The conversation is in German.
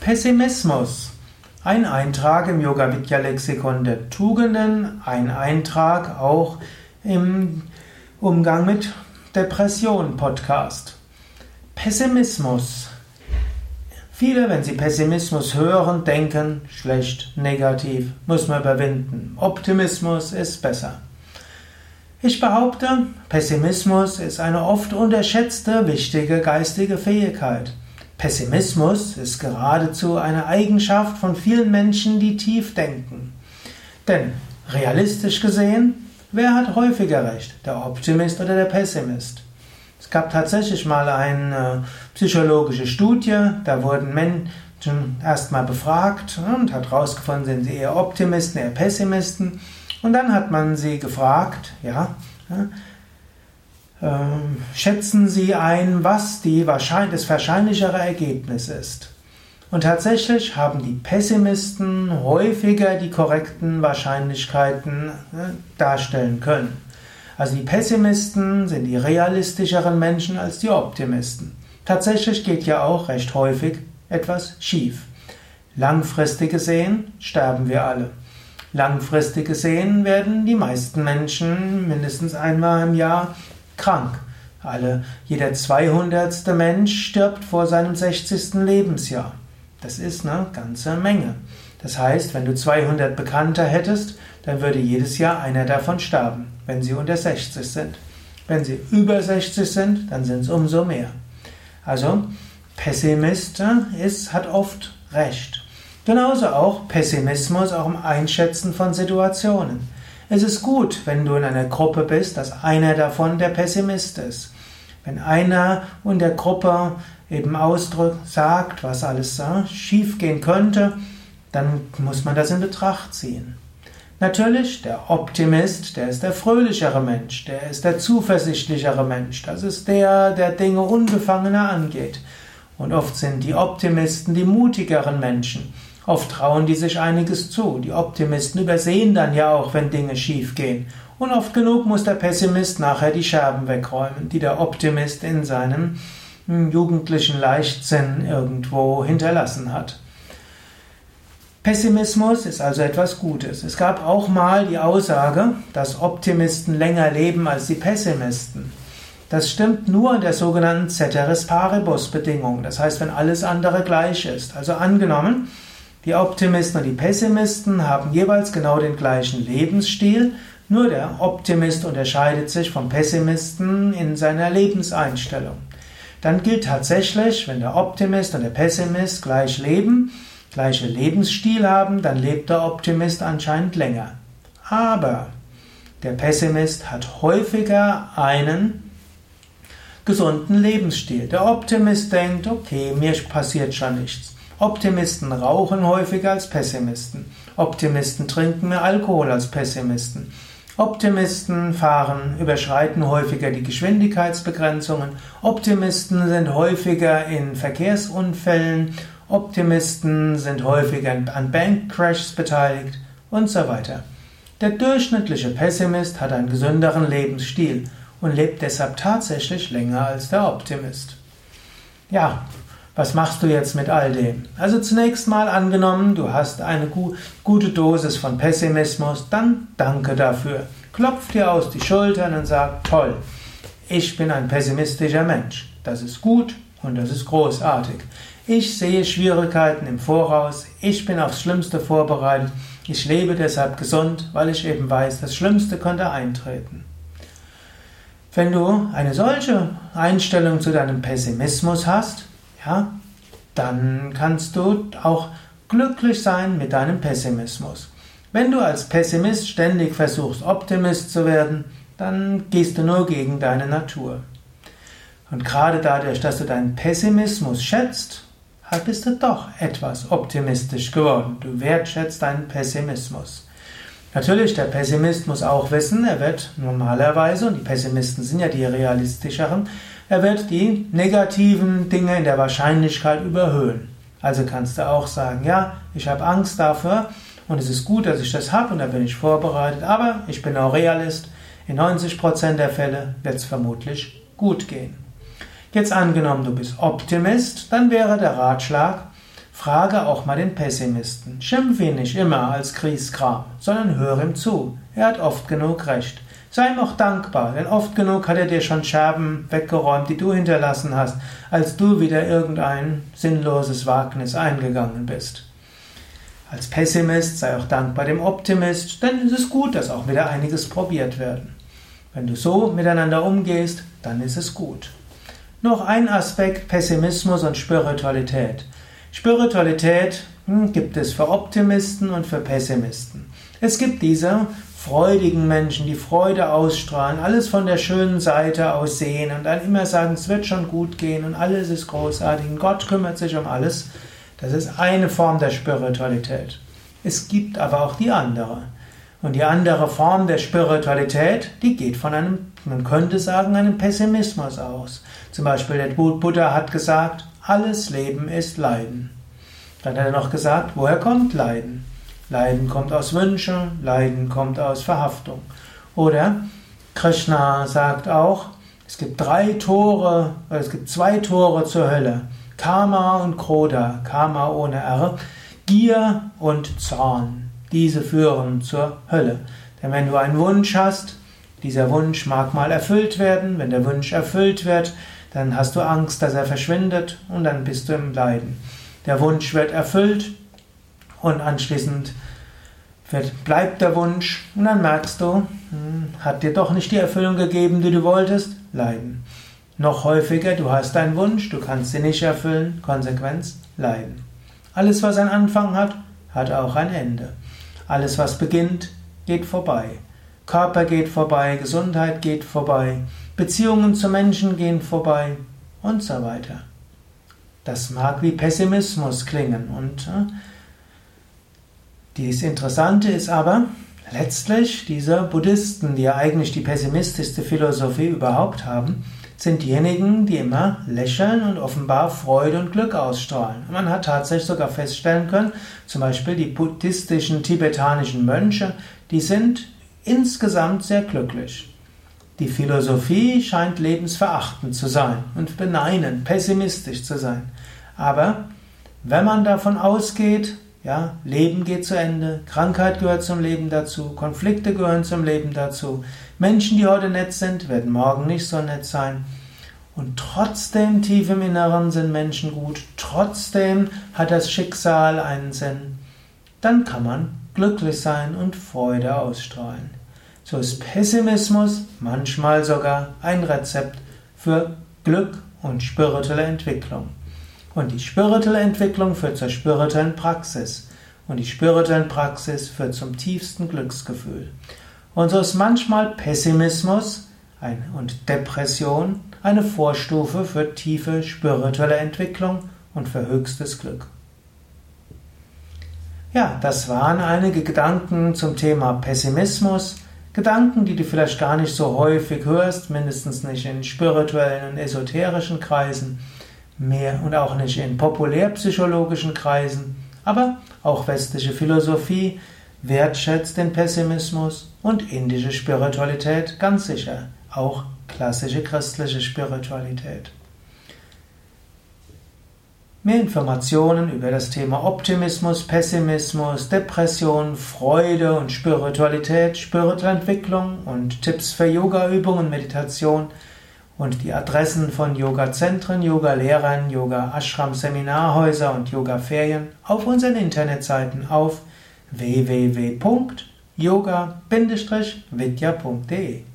Pessimismus. Ein Eintrag im Yoga Vidya Lexikon der Tugenden, ein Eintrag auch im Umgang mit Depression Podcast. Pessimismus. Viele, wenn sie Pessimismus hören, denken schlecht, negativ, muss man überwinden. Optimismus ist besser. Ich behaupte, Pessimismus ist eine oft unterschätzte, wichtige geistige Fähigkeit. Pessimismus ist geradezu eine Eigenschaft von vielen Menschen, die tief denken. Denn realistisch gesehen, wer hat häufiger recht, der Optimist oder der Pessimist? Es gab tatsächlich mal eine psychologische Studie, da wurden Menschen erstmal befragt und hat herausgefunden, sind sie eher Optimisten, eher Pessimisten. Und dann hat man sie gefragt, ja, schätzen Sie ein, was die wahrscheinlich, das wahrscheinlichere Ergebnis ist. Und tatsächlich haben die Pessimisten häufiger die korrekten Wahrscheinlichkeiten äh, darstellen können. Also die Pessimisten sind die realistischeren Menschen als die Optimisten. Tatsächlich geht ja auch recht häufig etwas schief. Langfristig gesehen sterben wir alle. Langfristig gesehen werden die meisten Menschen mindestens einmal im Jahr krank. Alle, jeder 200. Mensch stirbt vor seinem 60. Lebensjahr. Das ist eine ganze Menge. Das heißt, wenn du 200 Bekannte hättest, dann würde jedes Jahr einer davon sterben, wenn sie unter 60 sind. Wenn sie über 60 sind, dann sind es umso mehr. Also, Pessimist ist, hat oft recht. Genauso auch Pessimismus auch im Einschätzen von Situationen. Es ist gut, wenn du in einer Gruppe bist, dass einer davon der Pessimist ist. Wenn einer in der Gruppe eben ausdrückt, sagt, was alles äh, schiefgehen könnte, dann muss man das in Betracht ziehen. Natürlich, der Optimist, der ist der fröhlichere Mensch, der ist der zuversichtlichere Mensch, das ist der, der Dinge unbefangener angeht. Und oft sind die Optimisten die mutigeren Menschen. Oft trauen die sich einiges zu. Die Optimisten übersehen dann ja auch, wenn Dinge schief gehen. Und oft genug muss der Pessimist nachher die Scherben wegräumen, die der Optimist in seinem hm, jugendlichen Leichtsinn irgendwo hinterlassen hat. Pessimismus ist also etwas Gutes. Es gab auch mal die Aussage, dass Optimisten länger leben als die Pessimisten. Das stimmt nur in der sogenannten Ceteris Paribus Bedingung. Das heißt, wenn alles andere gleich ist. Also angenommen, die Optimisten und die Pessimisten haben jeweils genau den gleichen Lebensstil, nur der Optimist unterscheidet sich vom Pessimisten in seiner Lebenseinstellung. Dann gilt tatsächlich, wenn der Optimist und der Pessimist gleich leben, gleiche Lebensstil haben, dann lebt der Optimist anscheinend länger. Aber der Pessimist hat häufiger einen gesunden Lebensstil. Der Optimist denkt, okay, mir passiert schon nichts. Optimisten rauchen häufiger als Pessimisten. Optimisten trinken mehr Alkohol als Pessimisten. Optimisten fahren, überschreiten häufiger die Geschwindigkeitsbegrenzungen. Optimisten sind häufiger in Verkehrsunfällen. Optimisten sind häufiger an Bankcrashs beteiligt und so weiter. Der durchschnittliche Pessimist hat einen gesünderen Lebensstil und lebt deshalb tatsächlich länger als der Optimist. Ja, was machst du jetzt mit all dem? Also zunächst mal angenommen, du hast eine gu gute Dosis von Pessimismus, dann danke dafür. Klopf dir aus die Schultern und sag, toll, ich bin ein pessimistischer Mensch. Das ist gut und das ist großartig. Ich sehe Schwierigkeiten im Voraus, ich bin aufs Schlimmste vorbereitet, ich lebe deshalb gesund, weil ich eben weiß, das Schlimmste könnte eintreten. Wenn du eine solche Einstellung zu deinem Pessimismus hast, ja, dann kannst du auch glücklich sein mit deinem Pessimismus. Wenn du als Pessimist ständig versuchst, Optimist zu werden, dann gehst du nur gegen deine Natur. Und gerade dadurch, dass du deinen Pessimismus schätzt, bist du doch etwas optimistisch geworden. Du wertschätzt deinen Pessimismus. Natürlich, der Pessimist muss auch wissen, er wird normalerweise, und die Pessimisten sind ja die realistischeren, er wird die negativen Dinge in der Wahrscheinlichkeit überhöhen. Also kannst du auch sagen, ja, ich habe Angst dafür und es ist gut, dass ich das habe und da bin ich vorbereitet, aber ich bin auch Realist. In 90% der Fälle wird es vermutlich gut gehen. Jetzt angenommen, du bist Optimist, dann wäre der Ratschlag, Frage auch mal den Pessimisten. Schimpf ihn nicht immer als Kriegskram, sondern hör ihm zu. Er hat oft genug recht. Sei ihm auch dankbar, denn oft genug hat er dir schon Scherben weggeräumt, die du hinterlassen hast, als du wieder irgendein sinnloses Wagnis eingegangen bist. Als Pessimist sei auch dankbar dem Optimist, denn es ist gut, dass auch wieder einiges probiert werden. Wenn du so miteinander umgehst, dann ist es gut. Noch ein Aspekt Pessimismus und Spiritualität. Spiritualität hm, gibt es für Optimisten und für Pessimisten. Es gibt diese freudigen Menschen, die Freude ausstrahlen, alles von der schönen Seite aus sehen und dann immer sagen, es wird schon gut gehen und alles ist großartig und Gott kümmert sich um alles. Das ist eine Form der Spiritualität. Es gibt aber auch die andere. Und die andere Form der Spiritualität, die geht von einem, man könnte sagen, einem Pessimismus aus. Zum Beispiel der Buddha hat gesagt, alles Leben ist Leiden. Dann hat er noch gesagt, woher kommt Leiden? Leiden kommt aus Wünschen, Leiden kommt aus Verhaftung. Oder Krishna sagt auch, es gibt drei Tore, es gibt zwei Tore zur Hölle. Karma und Kroda, Karma ohne R, Gier und Zorn. Diese führen zur Hölle. Denn wenn du einen Wunsch hast, dieser Wunsch mag mal erfüllt werden. Wenn der Wunsch erfüllt wird, dann hast du Angst, dass er verschwindet und dann bist du im Leiden. Der Wunsch wird erfüllt, und anschließend wird, bleibt der Wunsch und dann merkst du, hm, hat dir doch nicht die Erfüllung gegeben, die du wolltest, leiden. Noch häufiger, du hast einen Wunsch, du kannst ihn nicht erfüllen, Konsequenz, leiden. Alles, was einen Anfang hat, hat auch ein Ende. Alles, was beginnt, geht vorbei. Körper geht vorbei, Gesundheit geht vorbei, Beziehungen zu Menschen gehen vorbei und so weiter. Das mag wie Pessimismus klingen und äh, das Interessante ist aber, letztlich diese Buddhisten, die ja eigentlich die pessimistischste Philosophie überhaupt haben, sind diejenigen, die immer lächeln und offenbar Freude und Glück ausstrahlen. man hat tatsächlich sogar feststellen können, zum Beispiel die buddhistischen tibetanischen Mönche, die sind insgesamt sehr glücklich. Die Philosophie scheint lebensverachtend zu sein und beneinen, pessimistisch zu sein. Aber wenn man davon ausgeht, ja, Leben geht zu Ende, Krankheit gehört zum Leben dazu, Konflikte gehören zum Leben dazu. Menschen, die heute nett sind, werden morgen nicht so nett sein. Und trotzdem tief im Inneren sind Menschen gut, trotzdem hat das Schicksal einen Sinn. Dann kann man glücklich sein und Freude ausstrahlen. So ist Pessimismus manchmal sogar ein Rezept für Glück und spirituelle Entwicklung. Und die spirituelle Entwicklung führt zur spirituellen Praxis. Und die spirituelle Praxis führt zum tiefsten Glücksgefühl. Und so ist manchmal Pessimismus und Depression eine Vorstufe für tiefe spirituelle Entwicklung und für höchstes Glück. Ja, das waren einige Gedanken zum Thema Pessimismus. Gedanken, die du vielleicht gar nicht so häufig hörst, mindestens nicht in spirituellen und esoterischen Kreisen mehr und auch nicht in populärpsychologischen Kreisen, aber auch westliche Philosophie wertschätzt den Pessimismus und indische Spiritualität ganz sicher, auch klassische christliche Spiritualität. Mehr Informationen über das Thema Optimismus, Pessimismus, Depression, Freude und Spiritualität, spirituelle Entwicklung und Tipps für Yoga-Übungen, Meditation und die Adressen von Yoga-Zentren, Yoga-Lehrern, Yoga-Ashram-Seminarhäuser und Yoga-Ferien auf unseren Internetseiten auf www.yoga-vidya.de